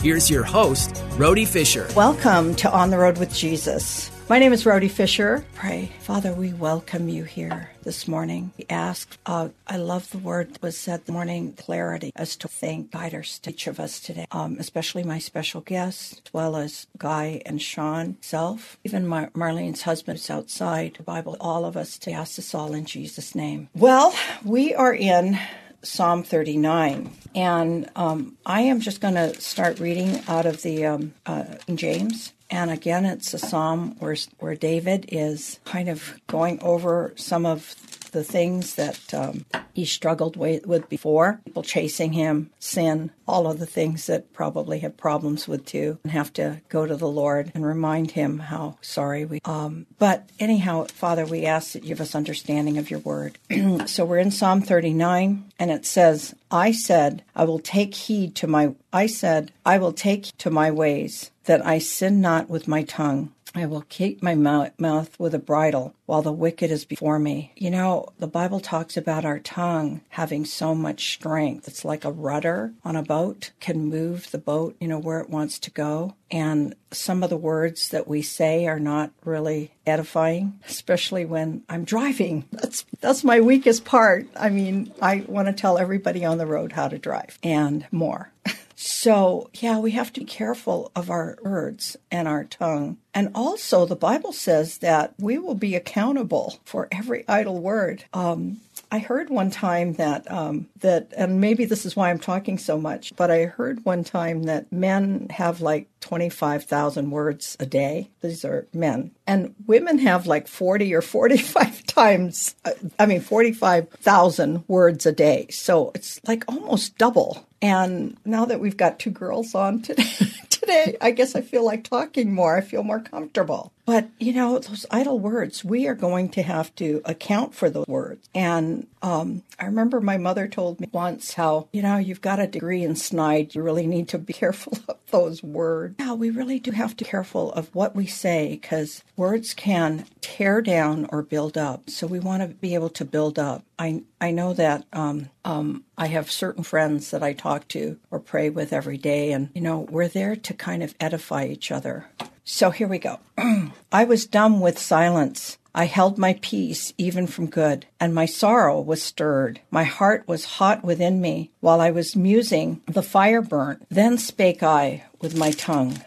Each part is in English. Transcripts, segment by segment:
here's your host, Rhody Fisher. Welcome to On the Road with Jesus. My name is Rhody Fisher. Pray, Father, we welcome you here this morning. We ask, uh, I love the word that was said this morning, clarity, as to thank guiders to each of us today, um, especially my special guests, as well as Guy and Sean, self, even Mar- Marlene's husband is outside. The Bible, all of us to ask us all in Jesus' name. Well, we are in Psalm 39. And um, I am just going to start reading out of the um, uh, James. And again, it's a psalm where, where David is kind of going over some of the things that um, he struggled with, before people chasing him, sin, all of the things that probably have problems with too, and have to go to the Lord and remind him how sorry we. Um, but anyhow, Father, we ask that you give us understanding of your word. so we're in Psalm 39, and it says, "I said, I will take heed to my. I said, I will take to my ways." That I sin not with my tongue. I will keep my mouth with a bridle while the wicked is before me. You know, the Bible talks about our tongue having so much strength. It's like a rudder on a boat, can move the boat, you know, where it wants to go. And some of the words that we say are not really edifying, especially when I'm driving. That's that's my weakest part. I mean, I want to tell everybody on the road how to drive and more. So, yeah, we have to be careful of our words and our tongue. And also, the Bible says that we will be accountable for every idle word. Um, I heard one time that um, that, and maybe this is why I'm talking so much, but I heard one time that men have like 25,000 words a day. These are men, and women have like 40 or 45 times. Uh, I mean, 45,000 words a day. So it's like almost double. And now that we've got two girls on today, today, I guess I feel like talking more. I feel more comfortable. But, you know, those idle words, we are going to have to account for those words. And um, I remember my mother told me once how, you know, you've got a degree in snide. You really need to be careful of those words. Yeah, we really do have to be careful of what we say because words can tear down or build up. So we want to be able to build up. I, I know that um, um, I have certain friends that I talk to or pray with every day, and, you know, we're there to kind of edify each other. So here we go. I was dumb with silence. I held my peace even from good, and my sorrow was stirred. My heart was hot within me. While I was musing, the fire burnt. Then spake I with my tongue.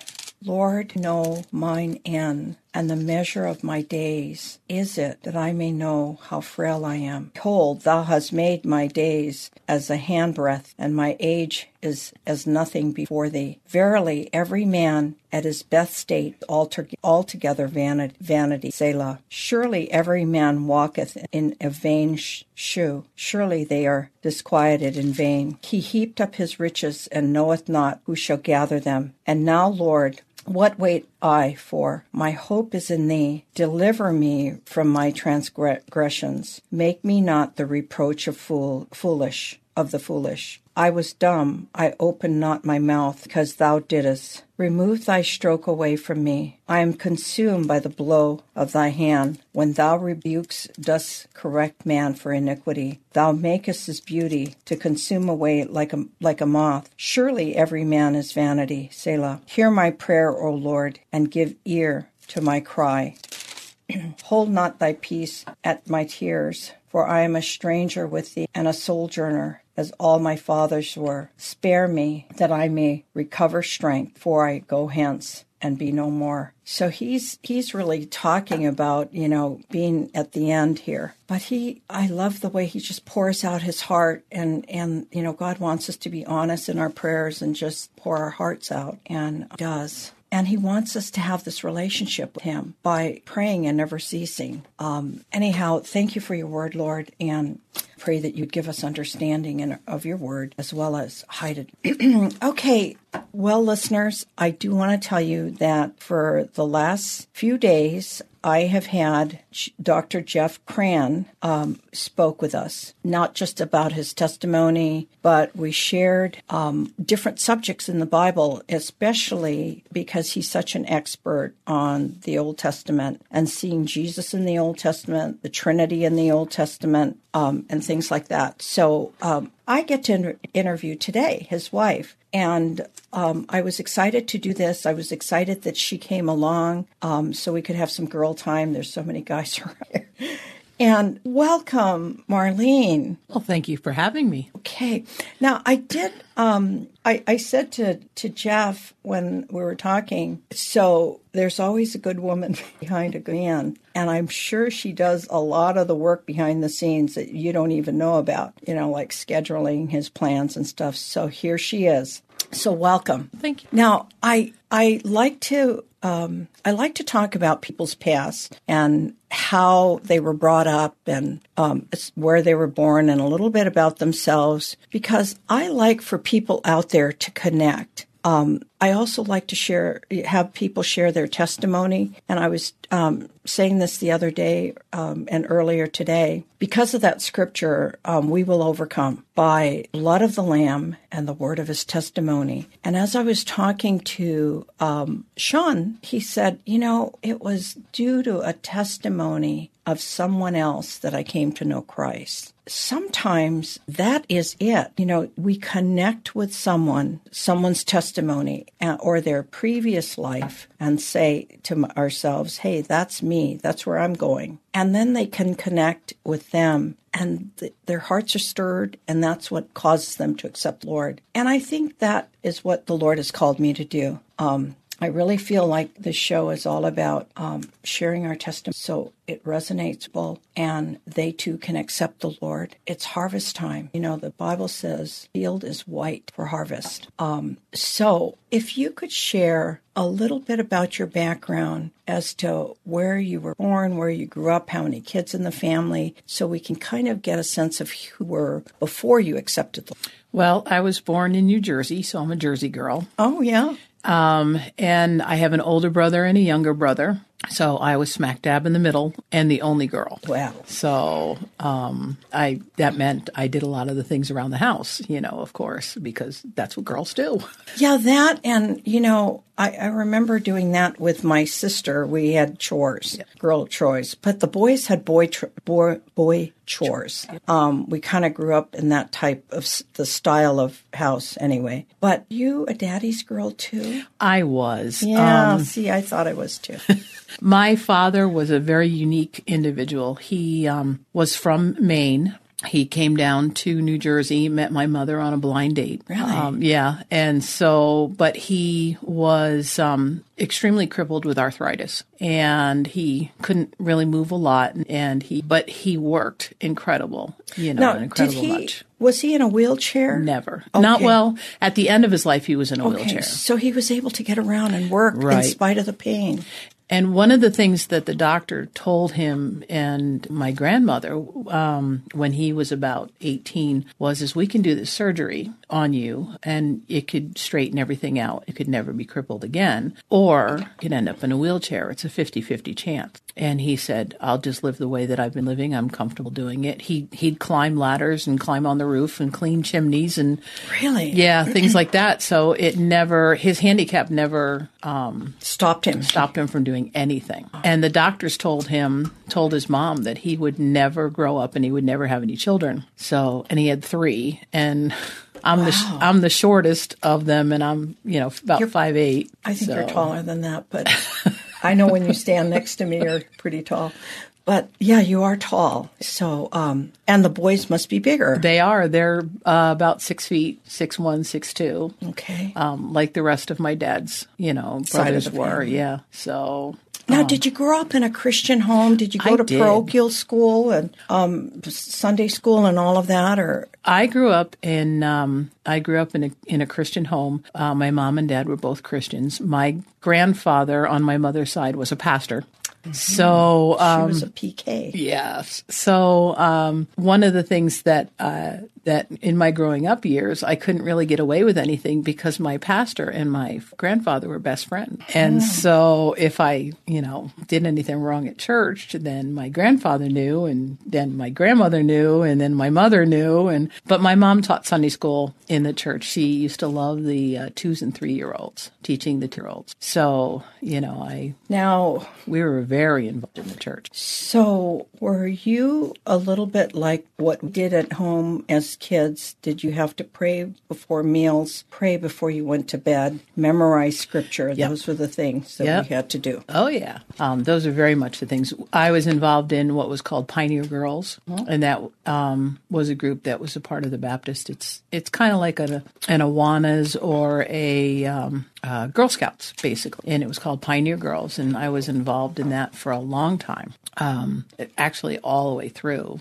Lord, know mine end and the measure of my days. Is it that I may know how frail I am? Behold, thou hast made my days as a handbreadth, and my age is as nothing before thee. Verily, every man at his best state altogether vanity, vanity. Selah. Surely every man walketh in a vain shew. Surely they are disquieted in vain. He heaped up his riches and knoweth not who shall gather them. And now, Lord, what wait I for? My hope is in thee. Deliver me from my transgressions. Make me not the reproach of fool, foolish of the foolish. I was dumb, I opened not my mouth, because thou didst. Remove thy stroke away from me. I am consumed by the blow of thy hand. When thou rebukes dost correct man for iniquity, thou makest his beauty to consume away like a, like a moth. Surely every man is vanity. Selah. Hear my prayer, O Lord, and give ear to my cry. Hold not thy peace at my tears, for I am a stranger with thee and a sojourner as all my fathers were. Spare me that I may recover strength, for I go hence and be no more. So he's he's really talking about, you know, being at the end here. But he I love the way he just pours out his heart and and you know, God wants us to be honest in our prayers and just pour our hearts out and does. And he wants us to have this relationship with him by praying and never ceasing. Um, anyhow, thank you for your word, Lord, and pray that you'd give us understanding in, of your word as well as hide it. okay, well, listeners, I do want to tell you that for the last few days, I have had Dr. Jeff Cran um, spoke with us, not just about his testimony, but we shared um, different subjects in the Bible, especially because he's such an expert on the Old Testament and seeing Jesus in the Old Testament, the Trinity in the Old Testament, um, and things like that. So um, I get to inter- interview today his wife, and um, I was excited to do this. I was excited that she came along um, so we could have some girl time. There's so many guys around here. And welcome, Marlene. Well, thank you for having me. Okay. Now, I did, um, I, I said to, to Jeff when we were talking, so there's always a good woman behind a man. And I'm sure she does a lot of the work behind the scenes that you don't even know about, you know, like scheduling his plans and stuff. So here she is. So welcome. Thank you. Now, I I like to um, I like to talk about people's past and how they were brought up and um, where they were born and a little bit about themselves because I like for people out there to connect. Um, I also like to share, have people share their testimony. And I was um, saying this the other day um, and earlier today. Because of that scripture, um, we will overcome by blood of the Lamb and the word of his testimony. And as I was talking to um, Sean, he said, you know, it was due to a testimony of someone else that I came to know Christ sometimes that is it. You know, we connect with someone, someone's testimony uh, or their previous life and say to ourselves, hey, that's me. That's where I'm going. And then they can connect with them and th- their hearts are stirred and that's what causes them to accept Lord. And I think that is what the Lord has called me to do. Um, I really feel like this show is all about um, sharing our testimony so it resonates well and they too can accept the Lord. It's harvest time. You know, the Bible says field is white for harvest. Um, so if you could share a little bit about your background as to where you were born, where you grew up, how many kids in the family, so we can kind of get a sense of who were before you accepted the Lord. Well, I was born in New Jersey, so I'm a Jersey girl. Oh, yeah. Um, and I have an older brother and a younger brother. So I was smack dab in the middle and the only girl. Wow. So um, I that meant I did a lot of the things around the house, you know, of course, because that's what girls do. Yeah, that and you know, I, I remember doing that with my sister. We had chores, yeah. girl chores, but the boys had boy tr- boy, boy chores. Yeah. Um, we kind of grew up in that type of the style of house, anyway. But you a daddy's girl too? I was. Yeah. Um, see, I thought I was too. My father was a very unique individual. He um, was from Maine. He came down to New Jersey, met my mother on a blind date. Really? Um, yeah. And so, but he was um, extremely crippled with arthritis and he couldn't really move a lot. And he, but he worked incredible, you know, now, an incredible did he, much. Was he in a wheelchair? Never. Okay. Not well. At the end of his life, he was in a Okay, wheelchair. so he was able to get around and work in spite of the pain. And one of the things that the doctor told him and my grandmother um, when he was about 18 was, is we can do this surgery on you and it could straighten everything out. It could never be crippled again. Or you could end up in a wheelchair. It's a 50-50 chance. And he said, I'll just live the way that I've been living. I'm comfortable doing it. He, he'd climb ladders and climb on the roof and clean chimneys and Really? yeah, things like that. So it never, his handicap never Stopped him. stopped him from doing anything. And the doctors told him, told his mom that he would never grow up and he would never have any children. So, and he had three, and I'm the I'm the shortest of them, and I'm you know about You're- five eight. I think so. you're taller than that, but I know when you stand next to me, you're pretty tall. But yeah, you are tall. So, um, and the boys must be bigger. They are. They're uh, about six feet, six one, six two. Okay. Um, like the rest of my dad's, you know, brothers were. family. Yeah. So Now, did you grow up in a Christian home? Did you go I to did. parochial school and um, Sunday school and all of that, or I grew up in um, I grew up in a in a Christian home. Uh, my mom and dad were both Christians. My grandfather on my mother's side was a pastor. So she um, was a PK? Yes. So um, one of the things that uh, that in my growing up years, I couldn't really get away with anything because my pastor and my grandfather were best friends. And so if I, you know, did anything wrong at church, then my grandfather knew, and then my grandmother knew, and then my mother knew. And but my mom taught Sunday school in the church. She used to love the uh, twos and three year olds, teaching the two year olds. So you know, I Now, we were very involved in the church. so were you a little bit like what we did at home as kids? Did you have to pray before meals, pray before you went to bed, memorize scripture? Yep. Those were the things that Yep. we had to do. Oh yeah, um, those are very much the things. I was involved in what was called Pioneer Girls, and that um, was a group that was a part of the Baptist. It's it's kind of like a, an Awanas or a um, uh, Girl Scouts basically, and it was called Pioneer Girls, and I was involved in that for a long time. Um, actually, all the way through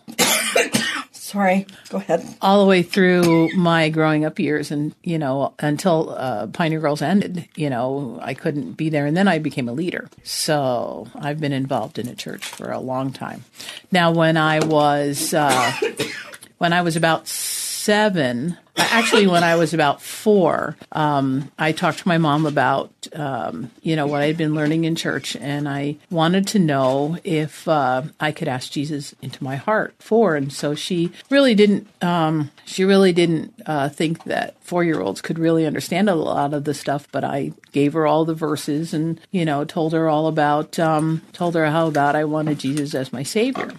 Sorry, go ahead. all the way through my growing up years and you know until uh, pioneer girls ended you know i couldn't be there and then i became a leader so i've been involved in a church for a long time now when i was uh, when i was about seven actually when i was about four um, i talked to my mom about um, you know what i'd been learning in church and i wanted to know if uh, i could ask jesus into my heart for and so she really didn't um, she really didn't uh, think that four year olds could really understand a lot of the stuff but i gave her all the verses and you know told her all about um, told her how about i wanted jesus as my savior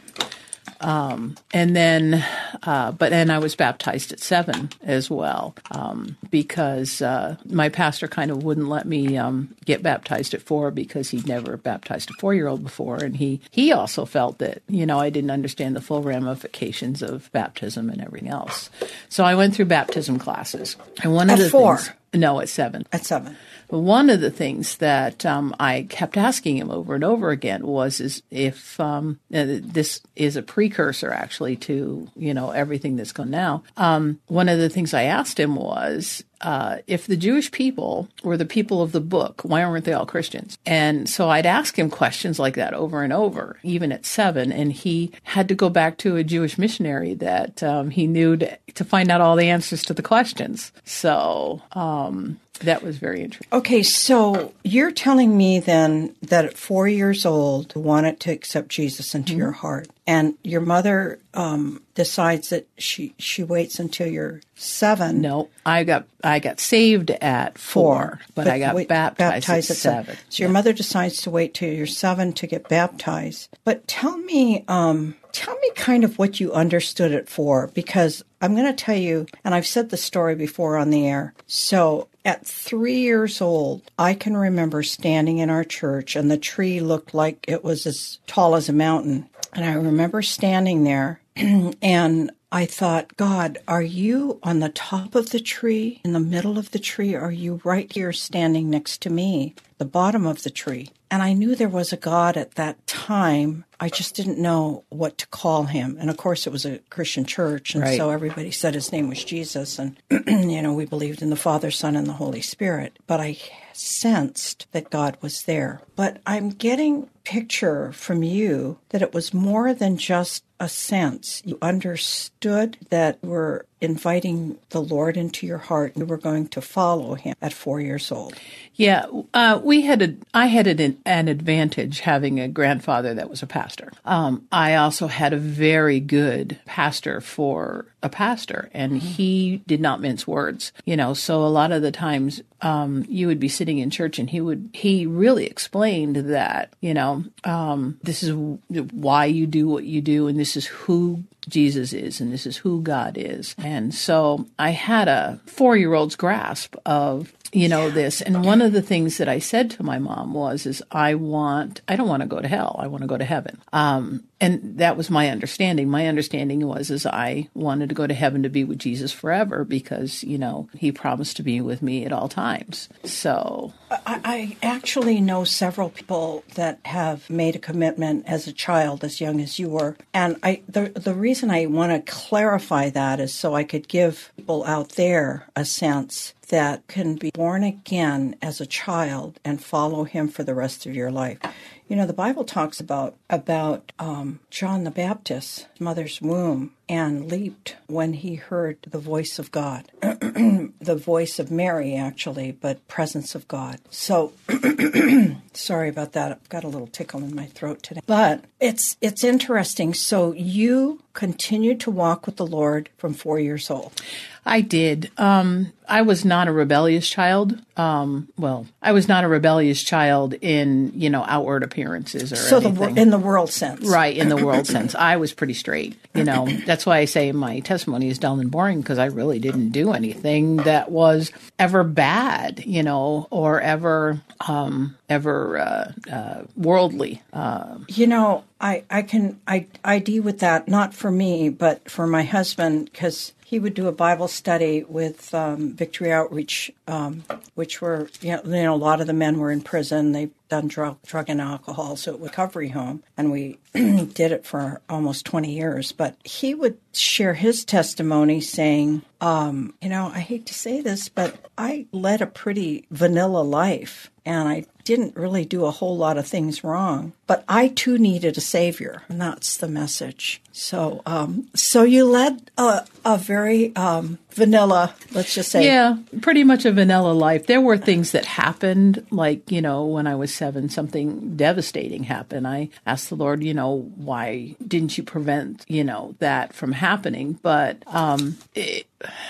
and then, uh, but then I was baptized at seven as well um, because uh, my pastor kind of wouldn't let me um, get baptized at four because he'd never baptized a four year old before, and he he also felt that you know I didn't understand the full ramifications of baptism and everything else. So I went through baptism classes, and one of At the four? things no at seven At seven. one of the things that um, I kept asking him over and over again was, is if um, uh, this is a precursor actually to you know everything that's gone now. Um, one of the things I asked him was, uh, if the Jewish people were the people of the book, why weren't they all Christians? And so I'd ask him questions like that over and over, even at seven, and he had to go back to a Jewish missionary that um, he knew to, to find out all the answers to the questions. So um, that was very interesting. Okay, so you're telling me then that at four years old, you wanted to accept Jesus into your heart, and your mother um, decides that she she waits until you're seven. No, I got I got saved at four, but, I got wait- baptized, at seven. So your mother decides to wait till you're seven to get baptized. But tell me, um, tell me kind of what you understood it for, because I'm going to tell you, and I've said the story before on the air. So at three years old, I can remember standing in our church, and the tree looked like it was as tall as a mountain. And I remember standing there and I thought, God, are you on the top of the tree, in the middle of the tree? Are you right here standing next to me, the bottom of the tree? And I knew there was a God at that time. I just didn't know what to call him. And of course, it was a Christian church. And Right. so everybody said his name was Jesus. And, you know, we believed in the Father, Son, and the Holy Spirit. But I sensed that God was there. But I'm getting picture from you that it was more than just a sense. You understood that were inviting the Lord into your heart. You were going to follow him at four years old. Yeah, uh, we had a I had an, an advantage having a grandfather that was a pastor. Um, I also had a very good pastor for a pastor, and he did not mince words. You know, so a lot of the times um, you would be sitting in church, and he would he really explained that you know um, this is why you do what you do, and this is who Jesus is and this is who God is. And so I had a four year old's grasp of you know this. And one of the things that i said to my mom was is i want i don't want to go to hell. I want to go to heaven. Um, and that was my understanding. My understanding was is i wanted to go to heaven to be with jesus forever because you know he promised to be with me at all times. So I, I actually know several people that have made a commitment as a child as young as you were. And i the, the reason i want to clarify that is so i could give people out there a sense that can be born again as a child and follow him for the rest of your life. You know, the Bible talks about about um, John the Baptist's mother's womb and leaped when he heard the voice of God, the voice of Mary, actually, but presence of God. So, sorry about that. I've got a little tickle in my throat today, but it's it's interesting. So you continued to walk with the Lord from four years old. I did. Um, I was not a rebellious child. Um, well, I was not a rebellious child in you know outward appearances or so anything. the in the world sense, right? In the world sense, I was pretty straight. You know, that's why I say my testimony is dull and boring because I really didn't do anything that was ever bad, you know, or ever um, ever uh, uh, worldly. Uh, you know, I I can I ID with that not for me but for my husband because he would do a Bible study with um, Victory Outreach, um, which were, you know, you know, a lot of the men were in prison. They've done drug, drug and alcohol, so recovery home. And we did it for almost 20 years. But he would share his testimony saying, um, you know, I hate to say this, but I led a pretty vanilla life and I didn't really do a whole lot of things wrong. But I too needed a savior, and that's the message. So, um, so you led a, a very um, vanilla, let's just say. Yeah, pretty much a vanilla life. There were things that happened, like, you know, when I was seven, something devastating happened. I asked the Lord, you know, why didn't you prevent, you know, that from happening? But um, it,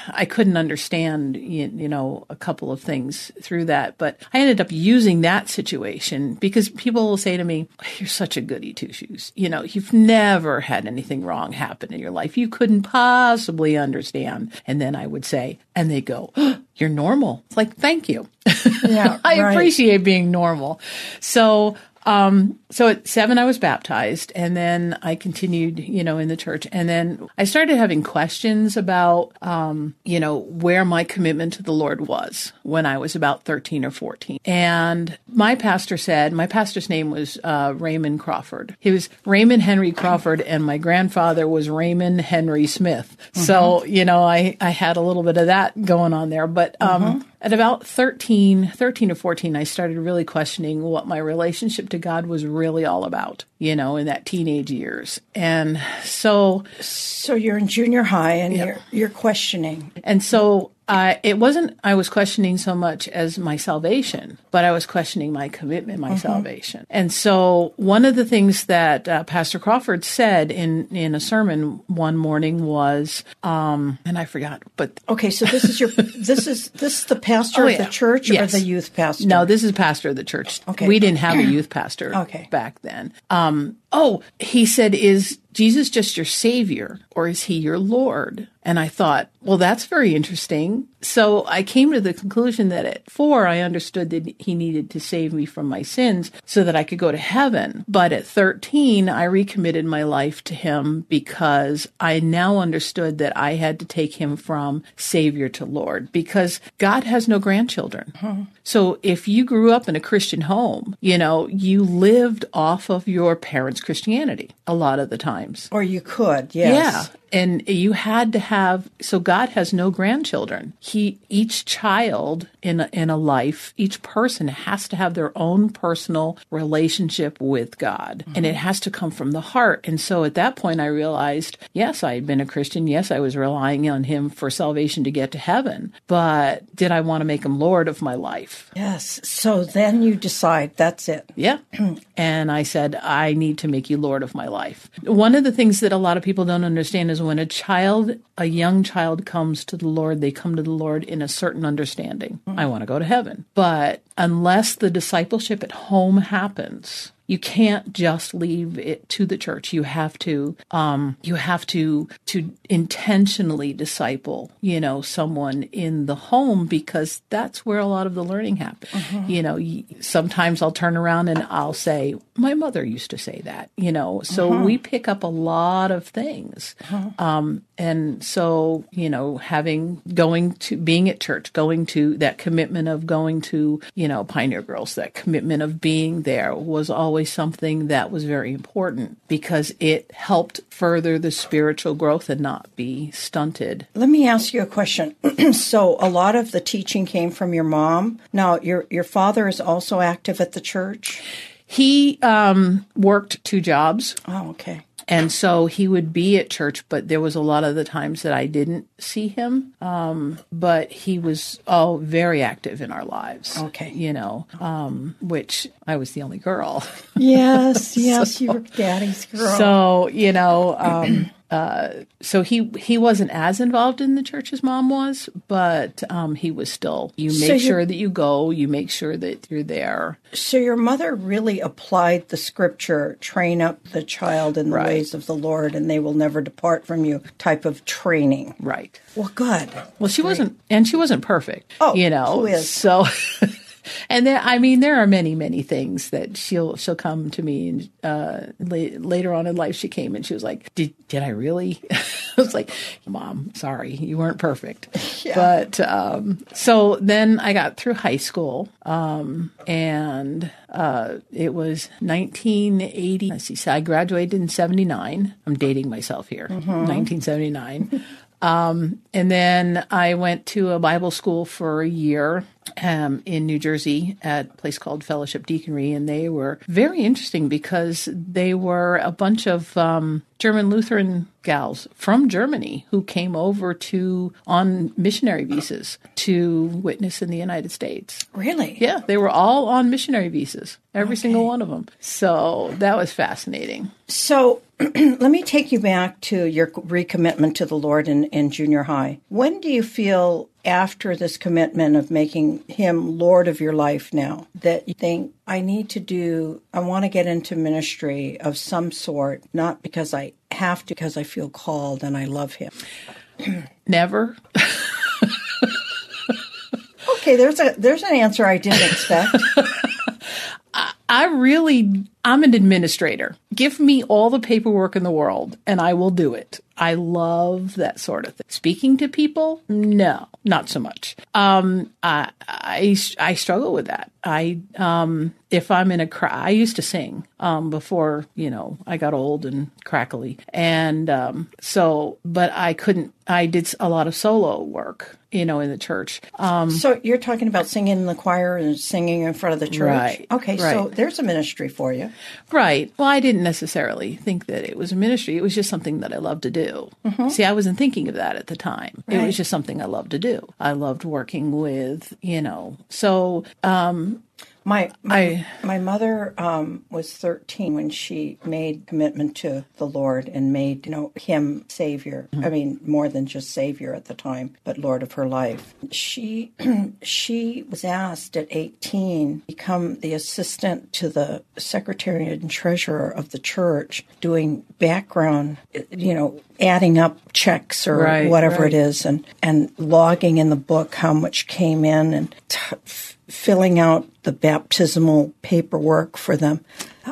I couldn't understand, you, you know, a couple of things through that. But I ended up using that situation because people will say to me, You're such a goody two shoes. You know, you've never had anything wrong happen in your life. You couldn't possibly understand. And then I would say, and they go, oh, You're normal. It's like, Thank you. Yeah, I right. appreciate being normal. So um, so at seven, I was baptized, and then I continued, you know, in the church, and then I started having questions about, um, you know, where my commitment to the Lord was when I was about thirteen or fourteen. And my pastor said, my pastor's name was uh, Raymond Crawford. He was Raymond Henry Crawford, and my grandfather was Raymond Henry Smith. Mm-hmm. So you know, I I had a little bit of that going on there, but um, mm-hmm. At about 13, 13 or 14, I started really questioning what my relationship to God was really all about, you know, in that teenage years. And so. So you're in junior high and you're, you're questioning. And so uh, it wasn't I was questioning so much as my salvation, but I was questioning my commitment, my mm-hmm. salvation. And so one of the things that uh, Pastor Crawford said in in a sermon one morning was, um, and I forgot, but okay, so this is your this is this is the pastor oh, yeah. of the church yes. or the youth pastor? No, this is pastor of the church. Okay, we didn't have a youth pastor okay. back then. Um, Um, oh, he said, is Jesus just your savior or is he your Lord? And I thought, well, that's very interesting. So I came to the conclusion that at four, I understood that he needed to save me from my sins so that I could go to heaven. But at 13, I recommitted my life to him because I now understood that I had to take him from savior to Lord because God has no grandchildren. Hmm. So if you grew up in a Christian home, you know, you lived off of your parents' Christianity a lot of the times. Or you could, yes. Yeah and you had to have so god has no grandchildren. He each child in a, in a life each person has to have their own personal relationship with god. Mm-hmm. and it has to come from the heart. And so at that point i realized yes i had been a christian. Yes i was relying on him for salvation to get to heaven. But did i want to make him lord of my life? Yes. So then you decide that's it. Yeah. And i said i need to make you lord of my life. One of the things that a lot of people don't understand is is when a child, a young child comes to the Lord, they come to the Lord in a certain understanding. Mm-hmm. I want to go to heaven. But unless the discipleship at home happens, you can't just leave it to the church. You have to, um, you have to, to intentionally disciple, you know, someone in the home because that's where a lot of the learning happens. Mm-hmm. You know, sometimes I'll turn around and I'll say, my mother used to say that, you know, so mm-hmm. we pick up a lot of things. Mm-hmm. Um, and so, you know, having, going to, being at church, going to that commitment of going to, you know, Pioneer Girls, that commitment of being there was always something that was very important because it helped further the spiritual growth and not be stunted. Let me ask you a question. so, a lot of the teaching came from your mom. Now, your your father is also active at the church. He um, worked two jobs. Oh, okay. And so he would be at church, but there was a lot of the times that I didn't see him. Um, but he was all very active in our lives. Okay. You know, um, which I was the only girl. Yes, yes, so, you were daddy's girl. So, you know, um, uh, so he he wasn't as involved in the church as mom was, but um, he was still. You make so sure that you go. You make sure that you're there. So your mother really applied the scripture, train up the child in the right. ways of the Lord, and they will never depart from you. Type of training. Right. Well, good. Well, she Great. wasn't, and she wasn't perfect. Oh, you know, who is? so. and there, I mean, there are many, many things that she'll she'll come to me and uh, la- later on in life she came and she was like, "Did did I really?" I was like, "Mom, sorry, you weren't perfect." Yeah. But um, so then I got through high school, um, and uh, it was 1980. Let's see, so I graduated in '79. I'm dating myself here. Mm-hmm. 1979. Um, and then I went to a Bible school for a year um, in New Jersey at a place called Fellowship Deaconry, and they were very interesting because they were a bunch of um, German Lutheran gals from Germany who came over to on missionary visas to witness in the United States. Really? Yeah, they were all on missionary visas, every okay. single one of them. So that was fascinating. So let me take you back to your recommitment to the Lord in, in junior high. When do you feel after this commitment of making him Lord of your life now that you think, I need to do, I want to get into ministry of some sort, not because I have to, because I feel called and I love him? Never. okay, there's a there's an answer I didn't expect. I, I really I'm an administrator. Give me all the paperwork in the world and I will do it. I love that sort of thing. Speaking to people, no, not so much. Um, I, I, I struggle with that. I, um, if I'm in a crowd, I used to sing, um, before, you know, I got old and crackly. And, um, so, but I couldn't, I did a lot of solo work, you know, in the church. Um, so you're talking about singing in the choir and singing in front of the church? Right. Okay. Right. So there's a ministry for you. Right. Well, I didn't necessarily think that it was a ministry. It was just something that I loved to do. Mm-hmm. See, I wasn't thinking of that at the time. Right. It was just something I loved to do. I loved working with, you know, so um, my my, I, my mother um, was 13 when she made commitment to the Lord and made you know him savior. Mm-hmm. I mean more than just savior at the time, but Lord of her life. She she was asked at 18 become the assistant to the secretary and treasurer of the church doing background you know adding up checks or right, whatever right. it is and and logging in the book how much came in and t- filling out the baptismal paperwork for them.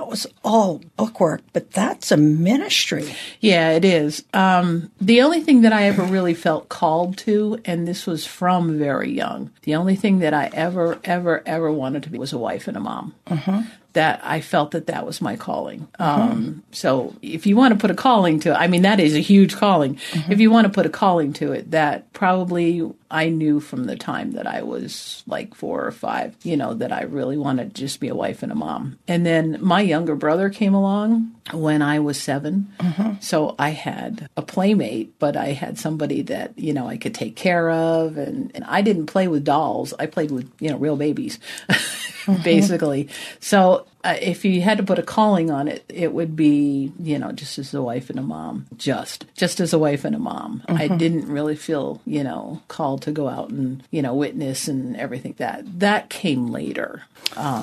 That was all bookwork, but that's a ministry. Yeah, it is. Um, the only thing that I ever really felt called to, and this was from very young, the only thing that I ever, ever, ever wanted to be was a wife and a mom. Uh-huh that I felt that that was my calling. Um, so if you want to put a calling to it, I mean, that is a huge calling. Mm-hmm. If you want to put a calling to it, that probably I knew from the time that I was like four or five, you know, that I really wanted to just be a wife and a mom. And then my younger brother came along when I was 7 mm-hmm. So I had a playmate, but I had somebody that, you know, I could take care of. And, and I didn't play with dolls. I played with, you know, real babies. Mm-hmm. basically. So if you had to put a calling on it, it would be, you know, just as a wife and a mom. Just, just as a wife and a mom. I didn't really feel, you know, called to go out and, you know, witness and everything. That that came later.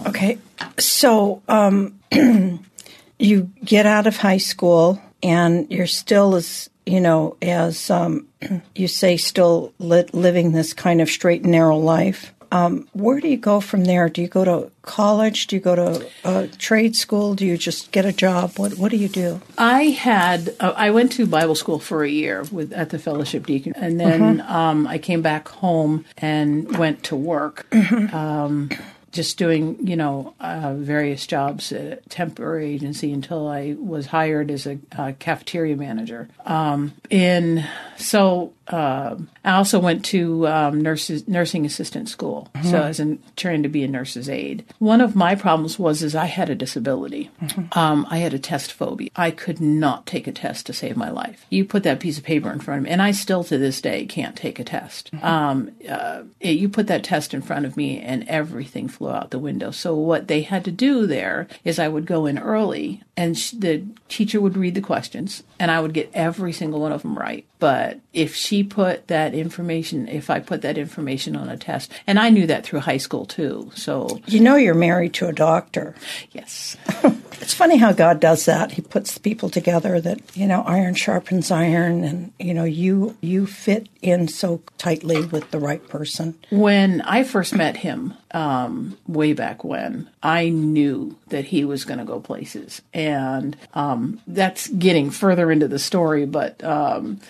Okay. So um, you get out of high school and you're still as, you know, as um, you say, still li- living this kind of straight and narrow life. Um, where do you go from there? Do you go to college? Do you go to uh, trade school? Do you just get a job? What What do you do? I had uh, I went to Bible school for a year with at the Fellowship Deacon, and then um, I came back home and went to work. Um, just doing, you know, uh, various jobs at a temporary agency until I was hired as a uh, cafeteria manager. Um, in so uh, I also went to um, nurses nursing assistant school, so I was in, trying to be a nurse's aide. One of my problems was is I had a disability. Um, I had a test phobia. I could not take a test to save my life. You put that piece of paper in front of me, and I still to this day can't take a test. Um, uh, it- you put that test in front of me, and everything flew out the window. So what they had to do there is I would go in early, and sh- the teacher would read the questions, and I would get every single one of them right. But if she put that information, if I put that information on a test, and I knew that through high school too. So You know, you're married to a doctor. yes, It's funny how God does that. He puts people together that you know, iron sharpens iron, and you know, you you fit in so tightly with the right person. when I first met him, um, way back when, I knew that he was going to go places, and um, that's getting further into the story, but. Um,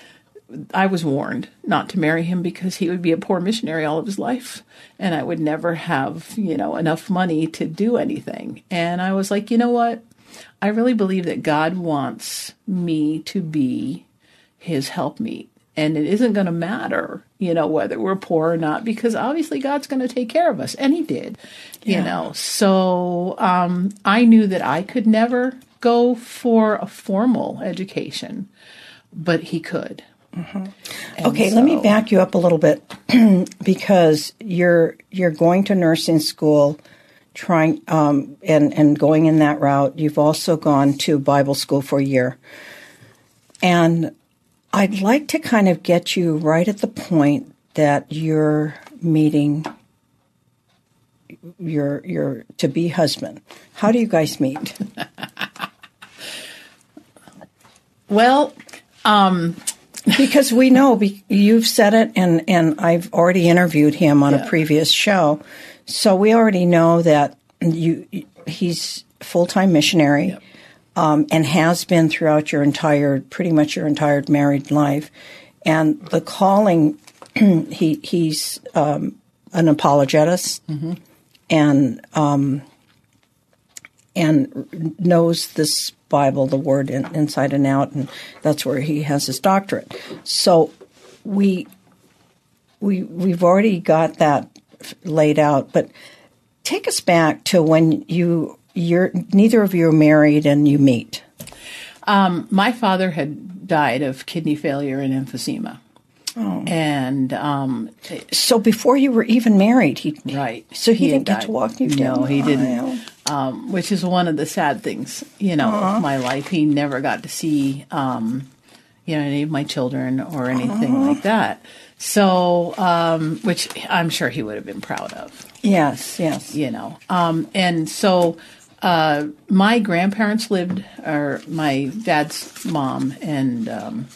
I was warned not to marry him because he would be a poor missionary all of his life and I would never have, you know, enough money to do anything. And I was like, you know what? I really believe that God wants me to be his helpmeet. And it isn't going to matter, you know, whether we're poor or not, because obviously God's going to take care of us. And he did, you know. So um, I knew that I could never go for a formal education, but he could. And Okay, let me back you up a little bit because you're you're going to nursing school, trying um, and and going in that route. You've also gone to Bible school for a year, and I'd like to kind of get you right at the point that you're meeting your your to be husband. How do you guys meet? Well, um, because we know be, you've said it and and I've already interviewed him on a previous show so we already know that you he's full-time missionary um, and has been throughout your entire pretty much your entire married life and the calling he he's um, an apologetist and um, and knows this Bible, the Word, in, inside and out, and that's where he has his doctorate. So we we we've already got that laid out, but take us back to when you you're neither of you are married and you meet. Um, my father had died of kidney failure and emphysema. Oh. And um, So before you were even married, he right, So he, had didn't get died. to walk you down. No, he didn't. Um, which is one of the sad things, you know, Uh-huh. of my life. He never got to see, um, you know, any of my children or anything Uh-huh. like that. So, um, which I'm sure he would have been proud of. Yes, yes. you know. Um, and so uh, my grandparents lived, or my dad's mom and um,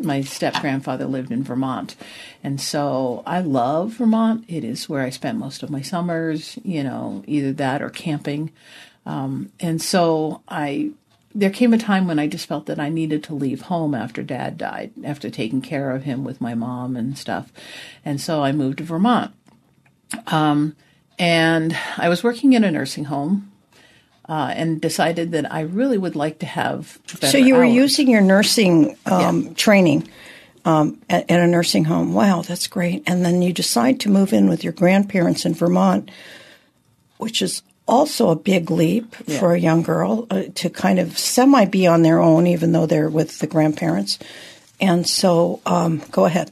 my step grandfather lived in Vermont. And so I love Vermont. It is where I spent most of my summers, you know, either that or camping. Um, and so I there came a time when I just felt that I needed to leave home after dad died, after taking care of him with my mom and stuff. And so I moved to Vermont. Um, and I was working in a nursing home uh, and decided that I really would like to have better So you were hours. using your nursing um, training um, at, at a nursing home. Wow, that's great. And then you decide to move in with your grandparents in Vermont, which is also a big leap for a young girl uh, to kind of semi be on their own, even though they're with the grandparents. And so, um, go ahead.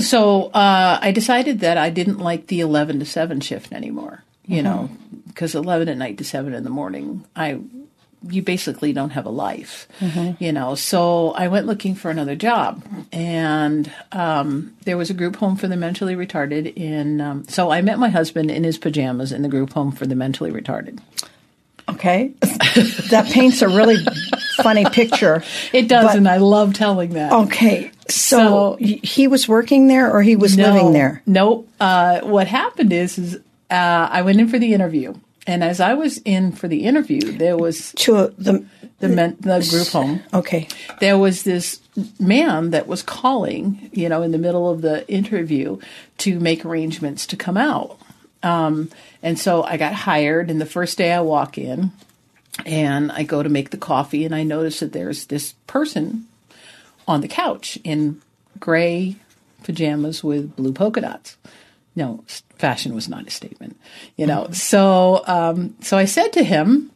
So uh, I decided that I didn't like the 11 to 7 shift anymore. You know, because 11 at night to 7 in the morning, I you basically don't have a life, you know. So I went looking for another job, and um, there was a group home for the mentally retarded. In um, so I met my husband in his pajamas in the group home for the mentally retarded. Okay. that paints a really funny picture. It does, But- and I love telling that. Okay. So, So- he was working there or he was living there? Nope. Uh, what happened is, is uh, I went in for the interview, and as I was in for the interview, there was To a, the the men, the group home. Okay. There was this man that was calling, you know, in the middle of the interview to make arrangements to come out. Um, and so I got hired, and the first day I walk in, and I go to make the coffee, and I notice that there's this person on the couch in gray pajamas with blue polka dots. No, fashion was not a statement, you know. So, um, so I said to him,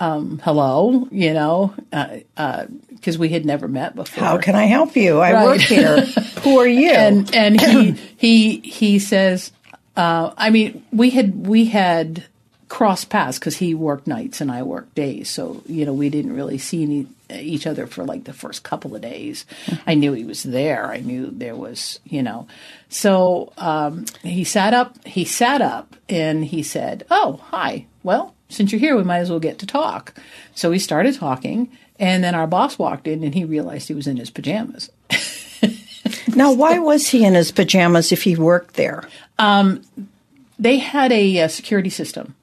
um, "Hello," you know, because we had never met before. How can I help you? I Right. work here. Who are you? and and he he he says, uh, I mean, we had we had crossed paths because he worked nights and I worked days, so you know we didn't really see any, each other for like the first couple of days. I knew he was there. I knew there was, you know. So um, he sat up. He sat up and he said, "Oh, hi. Well, since you're here, we might as well get to talk." So we started talking, and then our boss walked in and he realized he was in his pajamas. now, why was he in his pajamas if he worked there? they had a, uh security system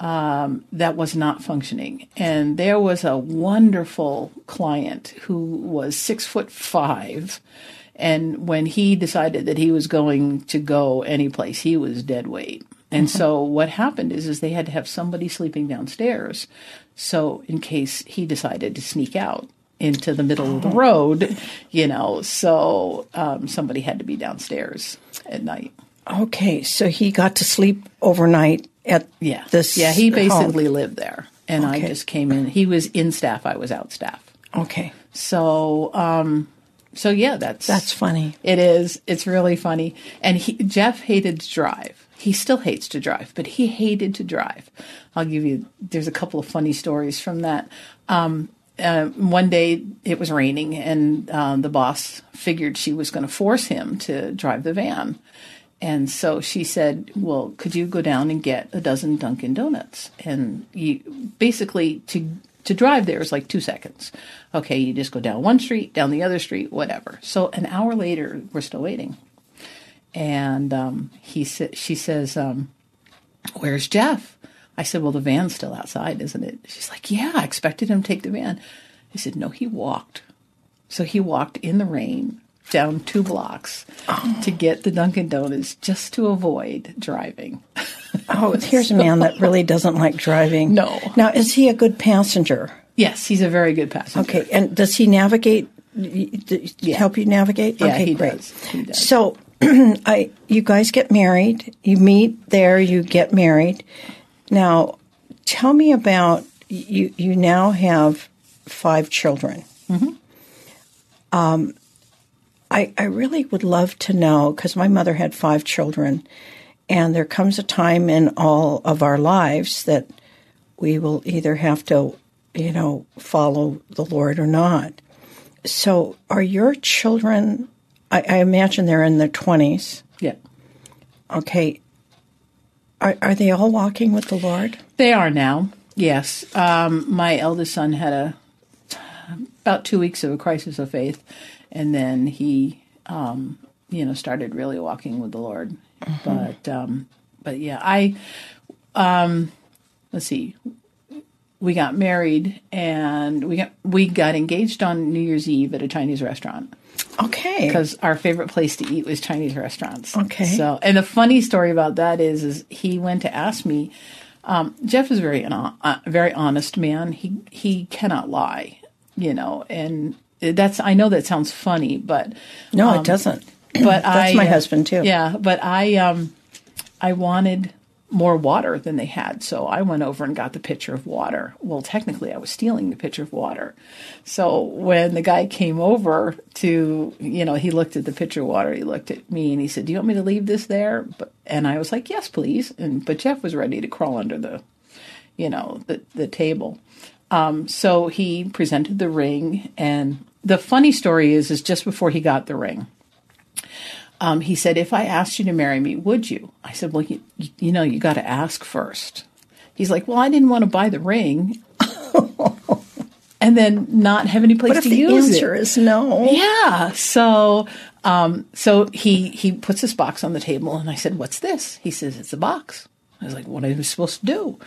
um, that was not functioning, and there was a wonderful client who was six foot five, and when he decided that he was going to go anyplace, he was dead weight. And so what happened is, is they had to have somebody sleeping downstairs, so in case he decided to sneak out into the middle of the road, you know, so um, somebody had to be downstairs at night. Okay, so he got to sleep overnight at Yeah. this. yeah, he home. basically lived there. And I just came in. He was in staff, I was out staff. Okay, So um so yeah, that's that's funny. it is. It's really funny. And he, Jeff hated to drive. He still hates to drive, but he hated to drive. I'll give you. There's a couple of funny stories from that. Um, uh, one day it was raining, and um, the boss figured she was going to force him to drive the van. And so she said, "Well, could you go down and get a dozen Dunkin' Donuts?" And you basically to to drive there is like two seconds. Okay, you just go down one street, down the other street, whatever. So an hour later, we're still waiting, and um, he sa- she says, um, "Where's Jeff?" I said, "Well, the van's still outside, isn't it?" She's like, "Yeah, I expected him to take the van." I said, "No, he walked." So he walked in the rain down two blocks to get the Dunkin' Donuts just to avoid driving. Oh, here's a man that really doesn't like driving. No. Now, is he a good passenger? Yes, he's a very good passenger. Okay, and does he navigate? Yeah. Help you navigate? Yeah, okay, he great. does. He does. So, I you guys get married. You meet there. You get married. Now, tell me about you. You now have five children. Mm-hmm. Um, I I really would love to know because my mother had five children, and there comes a time in all of our lives that we will either have to, you know, follow the Lord or not. So, are your children? I, I imagine they're in their twenties. Yeah. Okay. Are are they all walking with the Lord? They are now. Yes. Um, my eldest son had a about two weeks of a crisis of faith, and then he, um, you know, started really walking with the Lord. But um, but yeah, I um, let's see. We got married and we got we got engaged on New Year's Eve at a Chinese restaurant Okay. because our favorite place to eat was Chinese restaurants. Okay. So, and the funny story about that is, is he went to ask me. Um, Jeff is very an uh, very honest man. He he cannot lie, you know, and that's I know that sounds funny, but no, it doesn't. but That's I, my uh, husband, too. Yeah, but I um I wanted more water than they had. So I went over and got the pitcher of water. Well, technically, I was stealing the pitcher of water. So when the guy came over to, you know, he looked at the pitcher of water, he looked at me and he said, Do you want me to leave this there? But, and I was like, Yes, please. And, but Jeff was ready to crawl under the, you know, the, the table. Um, so he presented the ring. And the funny story is, is just before he got the ring, um, he said, If I asked you to marry me, would you? I said, Well, you, you know, you got to ask first. He's like, Well, I didn't want to buy the ring. and then not have any place to the use answer it. is no? Yeah. So, um, so he he puts this box on the table, and I said, "What's this?" He says, "It's a box." I was like, "What am I supposed to do?"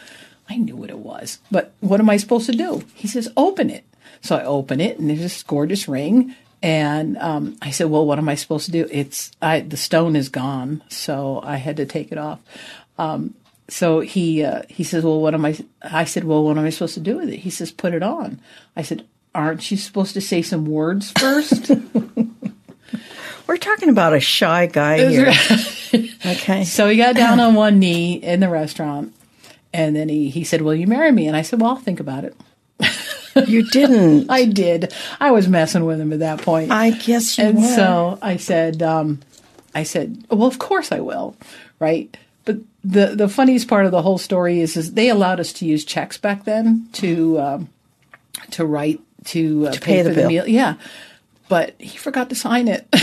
I knew what it was, but what am I supposed to do? He says, "Open it." So I open it, and there's this gorgeous ring. And um, I said, "Well, what am I supposed to do?" It's I the stone is gone, so I had to take it off. Um, so he uh, he says, "Well, what am I?" I said, "Well, what am I supposed to do with it?" He says, "Put it on." I said, "Aren't you supposed to say some words first? We're talking about a shy guy here. Okay. so he got down on one knee in the restaurant, and then he he said, "Will you marry me?" And I said, "Well, I'll think about it." You didn't. I did. I was messing with him at that point. I guess you and were. so I said, um, I said, well, of course I will, right? But the the funniest part of the whole story is, is they allowed us to use checks back then to um, to write to, uh, pay the for bill. meal. Yeah, but he forgot to sign it.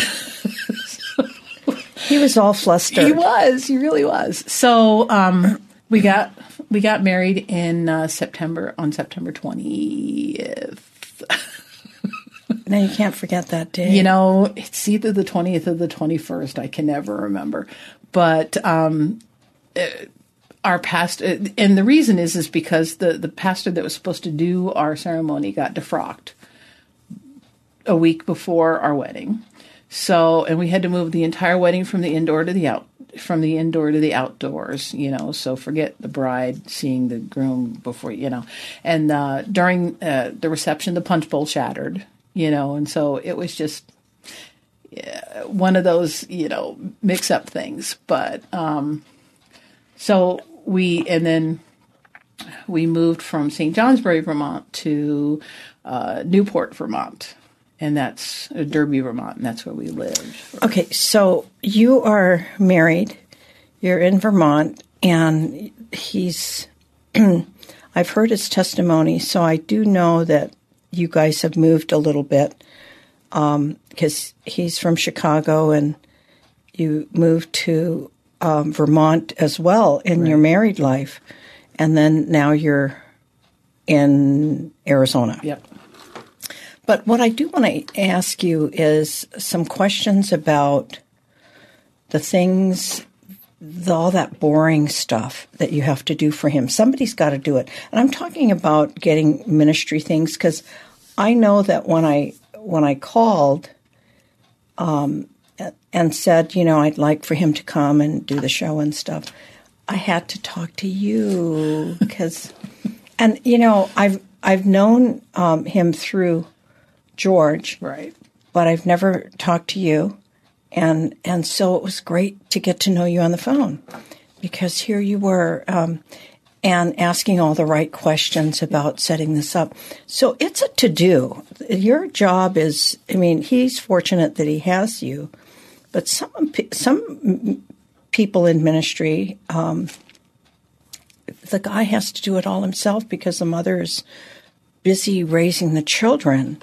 he was all flustered. he was. He really was. So um, we got we got married in uh, September on September twentieth. Now you can't forget that day. You know, it's either the 20th or the 21st. I can never remember. But um, uh, our pastor, and the reason is, is because the, the pastor that was supposed to do our ceremony got defrocked a week before our wedding. So, and we had to move the entire wedding from the indoor to the out, from the indoor to the outdoors, you know, so forget the bride seeing the groom before, you know. And uh, during uh, the reception, the punch bowl shattered, you know, and so it was just yeah, one of those, you know, mix up things. But um, so we, and then we moved from St. Johnsbury, Vermont to uh, Newport, Vermont. And that's uh, Derby, Vermont, and that's where we live. Okay, so you are married. You're in Vermont, and he's. I've heard his testimony, so I do know that you guys have moved a little bit because he's from Chicago, and you moved to um, Vermont as well in your married life, and then now you're in Arizona. Yep. But what I do want to ask you is some questions about the things, the, all that boring stuff that you have to do for him. Somebody's got to do it. And I'm talking about getting ministry things because I know that when I when I called um, and said, you know, I'd like for him to come and do the show and stuff, I had to talk to you because, and you know, I've I've known um, him through George, Right. but I've never talked to you, and and so it was great to get to know you on the phone, because here you were, um, and asking all the right questions about setting this up. So it's a to do. Your job is, I mean, he's fortunate that he has you, but some some people in ministry, um, the guy has to do it all himself because the mother is busy raising the children.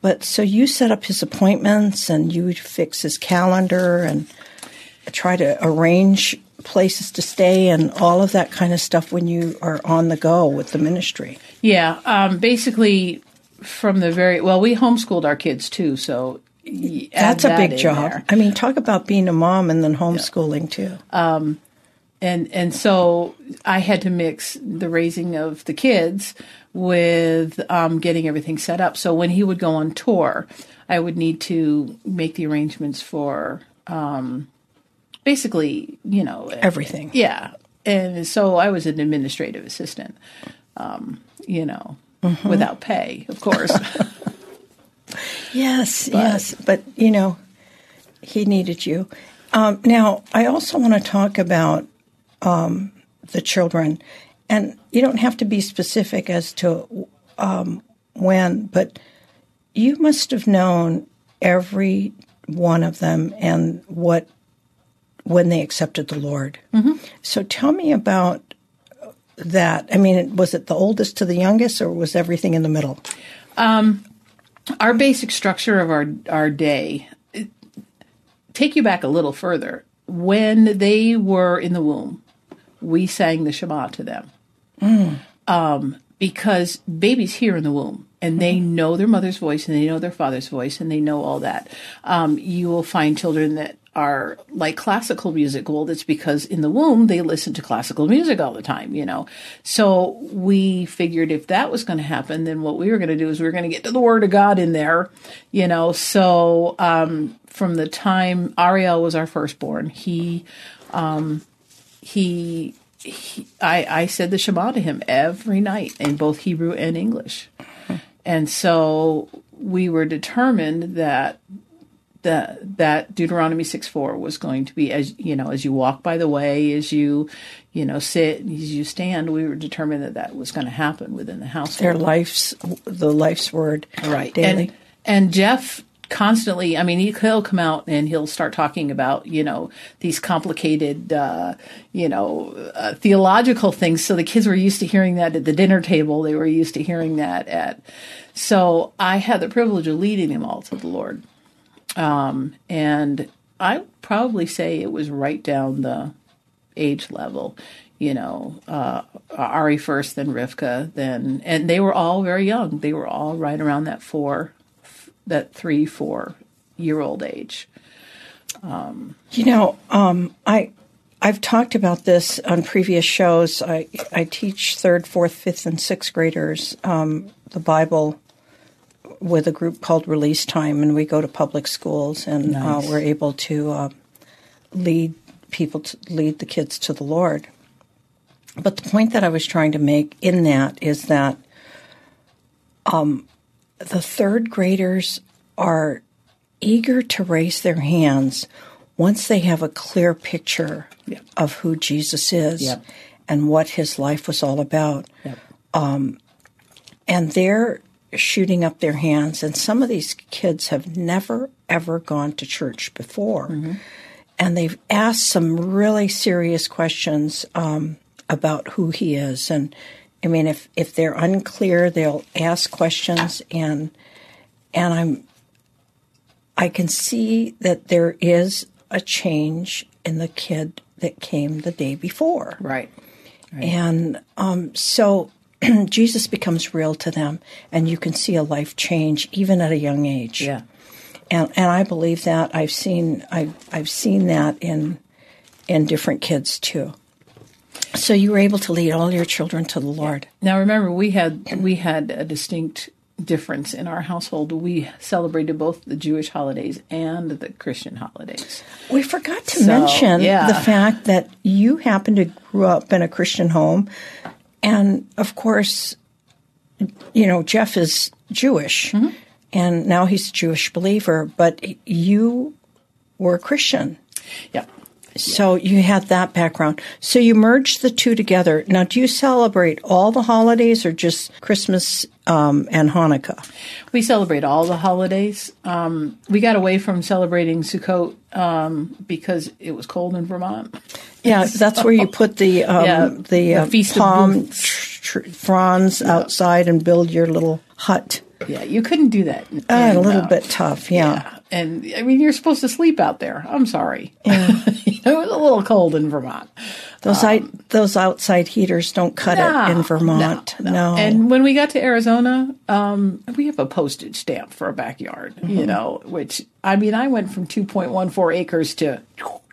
But so you set up his appointments and you fix his calendar and try to arrange places to stay and all of that kind of stuff when you are on the go with the ministry. Yeah. Um, basically, from the very well, we homeschooled our kids too, so That's a that big job. there. I mean, talk about being a mom and then homeschooling too. and and so I had to mix the raising of the kids with um, getting everything set up. So when he would go on tour, I would need to make the arrangements for um, basically, you know, Everything. Yeah, and so I was an administrative assistant, um, you know, Mm-hmm. without pay, of course. Yes, yes, but you know, he needed you. Um, now, I also want to talk about um, the children, and you don't have to be specific as to um, when, but you must have known every one of them and what when they accepted the Lord. Mm-hmm. So tell me about that. I mean, was it the oldest to the youngest, or was everything in the middle? Um, our basic structure of our our day. Take you back a little further. When they were in the womb, we sang the Shema to them. Mm. Um, because babies hear in the womb and they mm-hmm. know their mother's voice and they know their father's voice and they know all that. Um, you will find children that are like classical music. Well, that's because in the womb they listen to classical music all the time, you know. So we figured if that was going to happen, then what we were going to do is we were going to get to the Word of God in there, you know. So um, from the time Ariel was our firstborn, he um, he he, I, I said the Shema to him every night in both Hebrew and English. And so we were determined that that that Deuteronomy 6 4 was going to be as you know as you walk by the way as you you know sit as you stand we were determined that that was going to happen within the household their life's the life's word right daily. and and Jeff constantly i mean he'll come out and he'll start talking about you know these complicated uh, you know uh, theological things. So the kids were used to hearing that at the dinner table. They were used to hearing that at so i had the privilege of leading them all to the lord. Um, and i probably say it was right down the age level you know, uh, Ari first, then Rivka, then, and they were all very young. They were all right around that four, that three, four year old age. Um, you know, um, I I've talked about this on previous shows. I I teach third, fourth, fifth, and sixth graders um, the Bible with a group called Release Time, and we go to public schools, and uh, nice. uh, we're able to uh, lead people to lead the kids to the Lord. But the point that I was trying to make in that is that um, the third graders are eager to raise their hands once they have a clear picture yep. of who Jesus is yep. and what his life was all about. Yep. Um, and they're shooting up their hands. And some of these kids have never, ever gone to church before. Mm-hmm. And they've asked some really serious questions um, about who he is and I mean, if if they're unclear, they'll ask questions, and and I'm I can see that there is a change in the kid that came the day before, right? right. And um, so Jesus becomes real to them, and you can see a life change even at a young age. Yeah, and and I believe that I've seen I've I've seen that in in different kids too. So you were able to lead all your children to the Lord. Now remember, we had we had a distinct difference in our household. We celebrated both the Jewish holidays and the Christian holidays. We forgot to so, mention yeah. the fact that you happened to grow up in a Christian home, and of course, you know Jeff is Jewish, mm-hmm. and now he's a Jewish believer. But you were a Christian. Yeah. So you had that background. So you merged the two together. Now, do you celebrate all the holidays or just Christmas um, and Hanukkah? We celebrate all the holidays. Um, we got away from celebrating Sukkot um, because it was cold in Vermont. Yeah, so, that's where you put the um, yeah, the, the uh, palm tr- tr- fronds yeah. outside and build your little hut. Yeah, you couldn't do that. In, uh, a little bit tough, yeah. yeah. And I mean, you're supposed to sleep out there. I'm sorry. Yeah. it was a little cold in Vermont. Those um, I, those outside heaters don't cut no, it in Vermont. No, no, no, And when we got to Arizona, um, we have a postage stamp for a backyard. Mm-hmm. You know, which I mean, I went from 2.14 acres to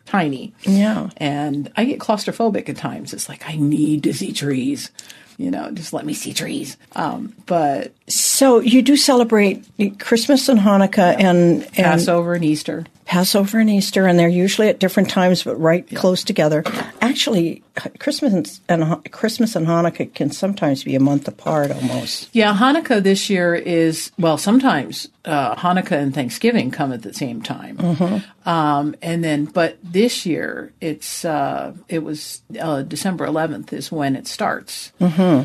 tiny. Yeah. And I get claustrophobic at times. It's like I need to see trees. you know, just let me see trees. Um, but So you do celebrate Christmas and Hanukkah and, and Passover and Easter. Passover and Easter, and they're usually at different times, but right close together. Actually, Christmas and Christmas and Hanukkah can sometimes be a month apart, almost. Yeah, Hanukkah this year is well. Sometimes uh, Hanukkah and Thanksgiving come at the same time, um, and then but this year it's uh, it was uh, December 11th is when it starts.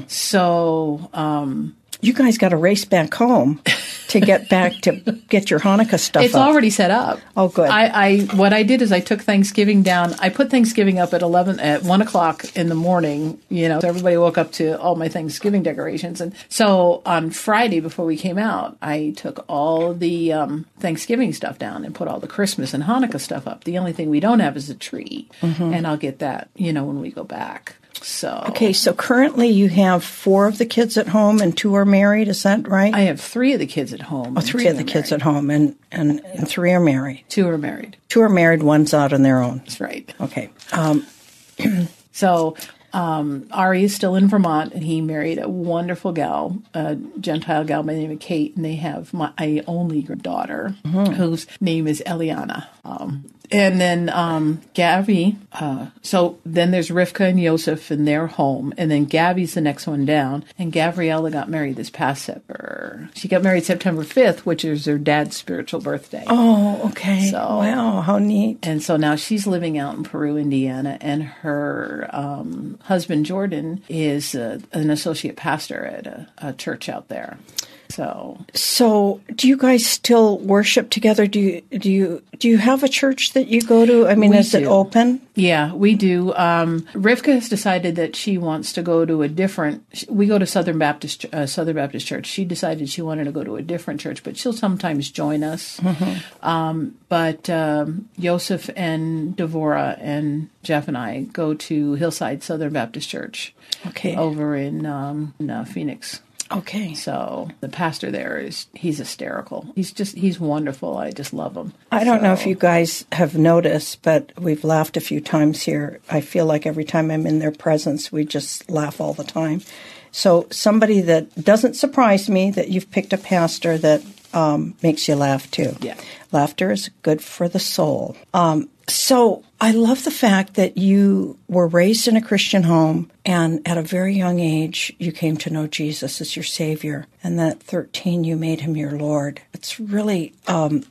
So um, You guys got to race back home to get back to get your Hanukkah stuff. It's up. already set up. Oh, good. I, I what I did is I took Thanksgiving down. I put Thanksgiving up at eleven at one o'clock in the morning. You know, so everybody woke up to all my Thanksgiving decorations, and so on Friday before we came out, I took all the um, Thanksgiving stuff down and put all the Christmas and Hanukkah stuff up. The only thing we don't have is a tree, Mm-hmm. and I'll get that. You know, when we go back. So Okay, so currently you have four of the kids at home and two are married. Is that right? I have three of the kids at home. Oh, three of the kids at home, and, and, and three are married. Two are married. Two are married, one's out on their own. That's right. Okay. Um, So um, Ari is still in Vermont, and he married a wonderful gal, a Gentile gal by the name of Kate, and they have my only daughter, whose name is Eliana. Um, and then um, Gabby. Uh, so then there's Rivka and Yosef in their home, and then Gabby's the next one down. And Gabriella got married this past September. She got married September 5th, which is her dad's spiritual birthday. oh, okay. So- wow, how neat. And so now she's living out in Peru, Indiana, and her um, husband Jordan is uh, an associate pastor at a, a church out there. So So, do you guys still worship together? Do you do you do you have a church that you go to? I mean, is it open? yeah, we do. Um, Rivka has decided that she wants to go to a different. We go to Southern Baptist uh, Southern Baptist Church. She decided she wanted to go to a different church, but she'll sometimes join us. Um, but um, Joseph and Devora and Jeff and I go to Hillside Southern Baptist Church Okay. over in, um, in uh, Phoenix. Okay. So the pastor there is he's hysterical. He's just he's wonderful. I just love him. I don't know if you guys have noticed, but we've laughed a few times here. I feel like every time I'm in their presence, we just laugh all the time. So, somebody that doesn't surprise me that you've picked a pastor that um, makes you laugh too. Yeah. Laughter is good for the soul. Um, so, I love the fact that you were raised in a Christian home and at a very young age you came to know Jesus as your Savior. And that 13 you made him your Lord. It's really um,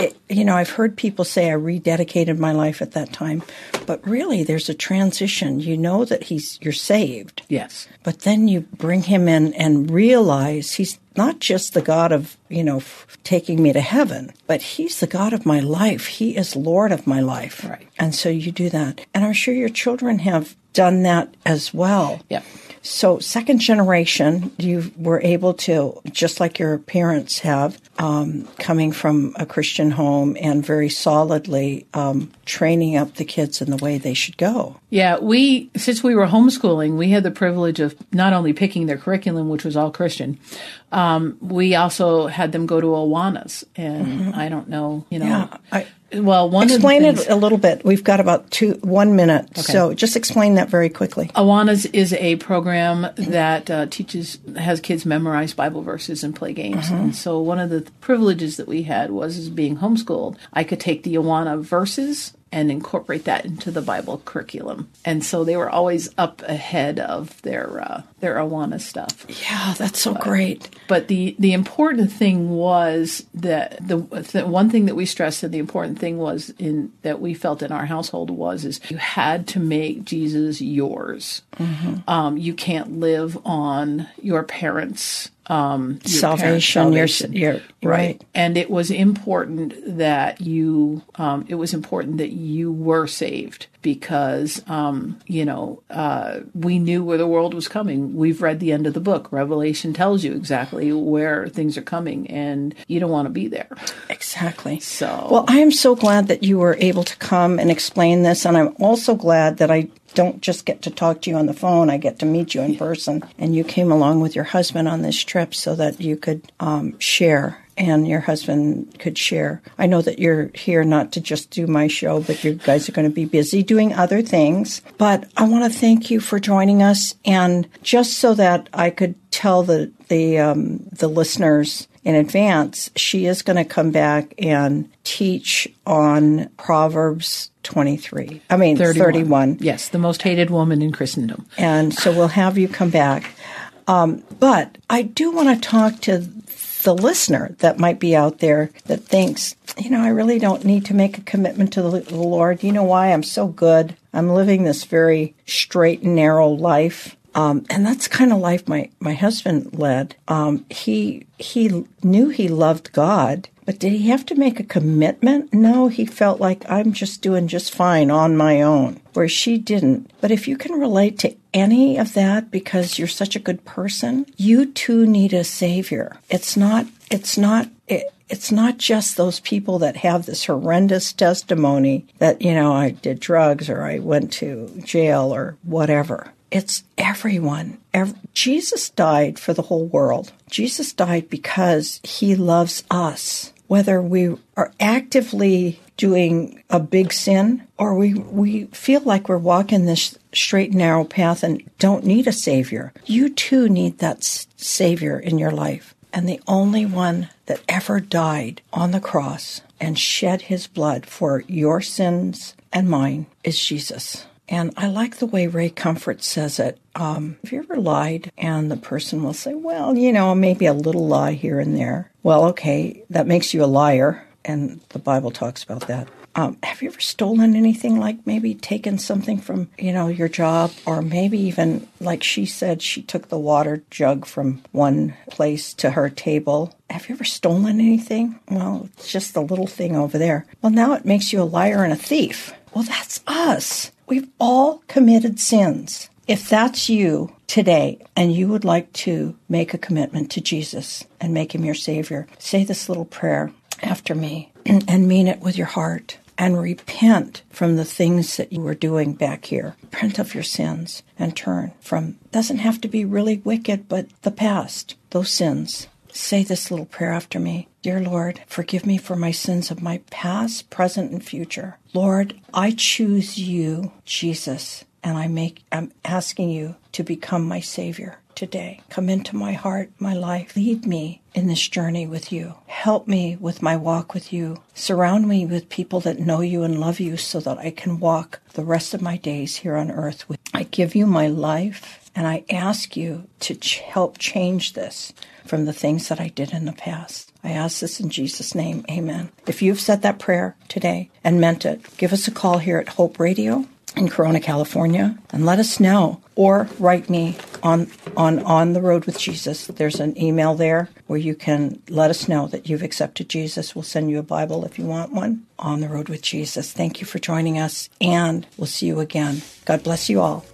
it, you know, I've heard people say I rededicated my life at that time, but really there's a transition. You know that he's you're saved, Yes. but then you bring him in and realize he's not just the God of, you know, f- taking me to heaven, but he's the God of my life. He is Lord of my life. Right. And so you do that. And I'm sure your children have done that as well. Yep. So, second generation, you were able to, just like your parents have, um, coming from a Christian home and very solidly um, training up the kids in the way they should go. Yeah, we since we were homeschooling, we had the privilege of not only picking their curriculum, which was all Christian, um, we also had them go to Awanas, and I don't know, you know, Yeah, I- well, one Explain things, it a little bit. We've got about two, one minute. So, just explain that very quickly. Awanas is a program that uh, teaches has kids memorize Bible verses and play games. And so one of the privileges that we had was as being homeschooled, I could take the Awana verses and incorporate that into the Bible curriculum. And so they were always up ahead of their uh, their Awana stuff. Yeah, that's so great. But the the important thing was that the, the one thing that we stressed and the important thing was in that we felt in our household was is you had to make Jesus yours. Um, you can't live on your parents' um, your parents' Salvation, your- salvation. your- right. And it was important that you um, it was important that you were saved because um, you know uh, we knew where the world was coming. We've read the end of the book. Revelation tells you exactly where things are coming, and you don't want to be there. Exactly. So- well, I am so glad that you were able to come and explain this, and I'm also glad that I don't just get to talk to you on the phone. I get to meet you in person, and you came along with your husband on this trip so that you could um, share and your husband could share. I know that you're here not to just do my show, but you guys are going to be busy doing other things. But I want to thank you for joining us, and just so that I could tell the the um, the listeners in advance, she is going to come back and teach on Proverbs 23. I mean, 31. 31. Yes, the most hated woman in Christendom. And so we'll have you come back. Um, but I do want to talk to the listener that might be out there that thinks, you know, I really don't need to make a commitment to the Lord. You know why? I'm so good. I'm living this very straight and narrow life. Um, and that's kind of life my, my husband led. Um, he he knew he loved God, but did he have to make a commitment? No, he felt like I'm just doing just fine on my own, where she didn't. But if you can relate to any of that because you're such a good person, you too need a savior. It's not. It's not. It, it's not just those people that have this horrendous testimony that, you know, I did drugs or I went to jail or whatever. It's everyone. Every, Jesus died for the whole world. Jesus died because he loves us. Whether we are actively doing a big sin or we, we feel like we're walking this straight and narrow path and don't need a savior, you too need that savior in your life. And the only one that ever died on the cross and shed his blood for your sins and mine is Jesus. And I like the way Ray Comfort says it. Um, have you ever lied? And the person will say, well, you know, maybe a little lie here and there. Well, okay, that makes you a liar. And the Bible talks about that. Um, have you ever stolen anything like maybe taken something from, you know, your job or maybe even like she said she took the water jug from one place to her table. Have you ever stolen anything? Well, it's just a little thing over there. Well, now it makes you a liar and a thief. Well, that's us. We've all committed sins. If that's you today and you would like to make a commitment to Jesus and make him your Savior, say this little prayer after me and mean it with your heart and repent from the things that you were doing back here. Repent of your sins and turn from doesn't have to be really wicked, but the past, those sins. Say this little prayer after me. Dear Lord, forgive me for my sins of my past, present, and future. Lord, I choose you, Jesus, and I make I'm asking you to become my savior today. Come into my heart, my life. Lead me in this journey with you. Help me with my walk with you. Surround me with people that know you and love you so that I can walk the rest of my days here on earth with I give you my life and I ask you to ch- help change this from the things that I did in the past. I ask this in Jesus' name. Amen. If you've said that prayer today and meant it, give us a call here at Hope Radio in Corona, California, and let us know. Or write me on on on the road with Jesus. There's an email there where you can let us know that you've accepted Jesus. We'll send you a Bible if you want one. On the road with Jesus. Thank you for joining us, and we'll see you again. God bless you all.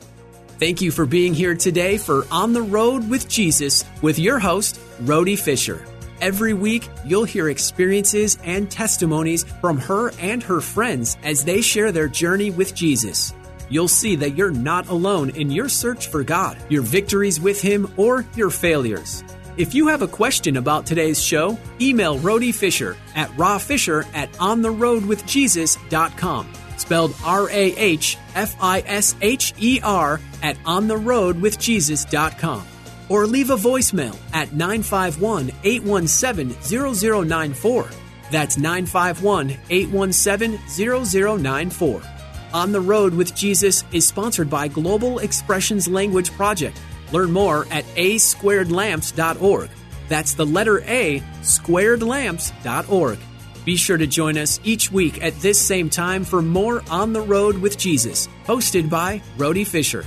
Thank you for being here today for On the Road with Jesus with your host, Rhody Fisher. Every week, you'll hear experiences and testimonies from her and her friends as they share their journey with Jesus. You'll see that you're not alone in your search for God, your victories with Him, or your failures. If you have a question about today's show, email Rhody Fisher at rawfisher at ontherhodewithjesus.com spelled R A H F I S H E R, at ontherhodewithjesus.com. Or leave a voicemail at 951 817 0094. That's 951 817 0094. On the Road with Jesus is sponsored by Global Expressions Language Project. Learn more at asquaredlamps.org. That's the letter A, squaredlamps.org. Be sure to join us each week at this same time for more On the Road with Jesus, hosted by Rhody Fisher.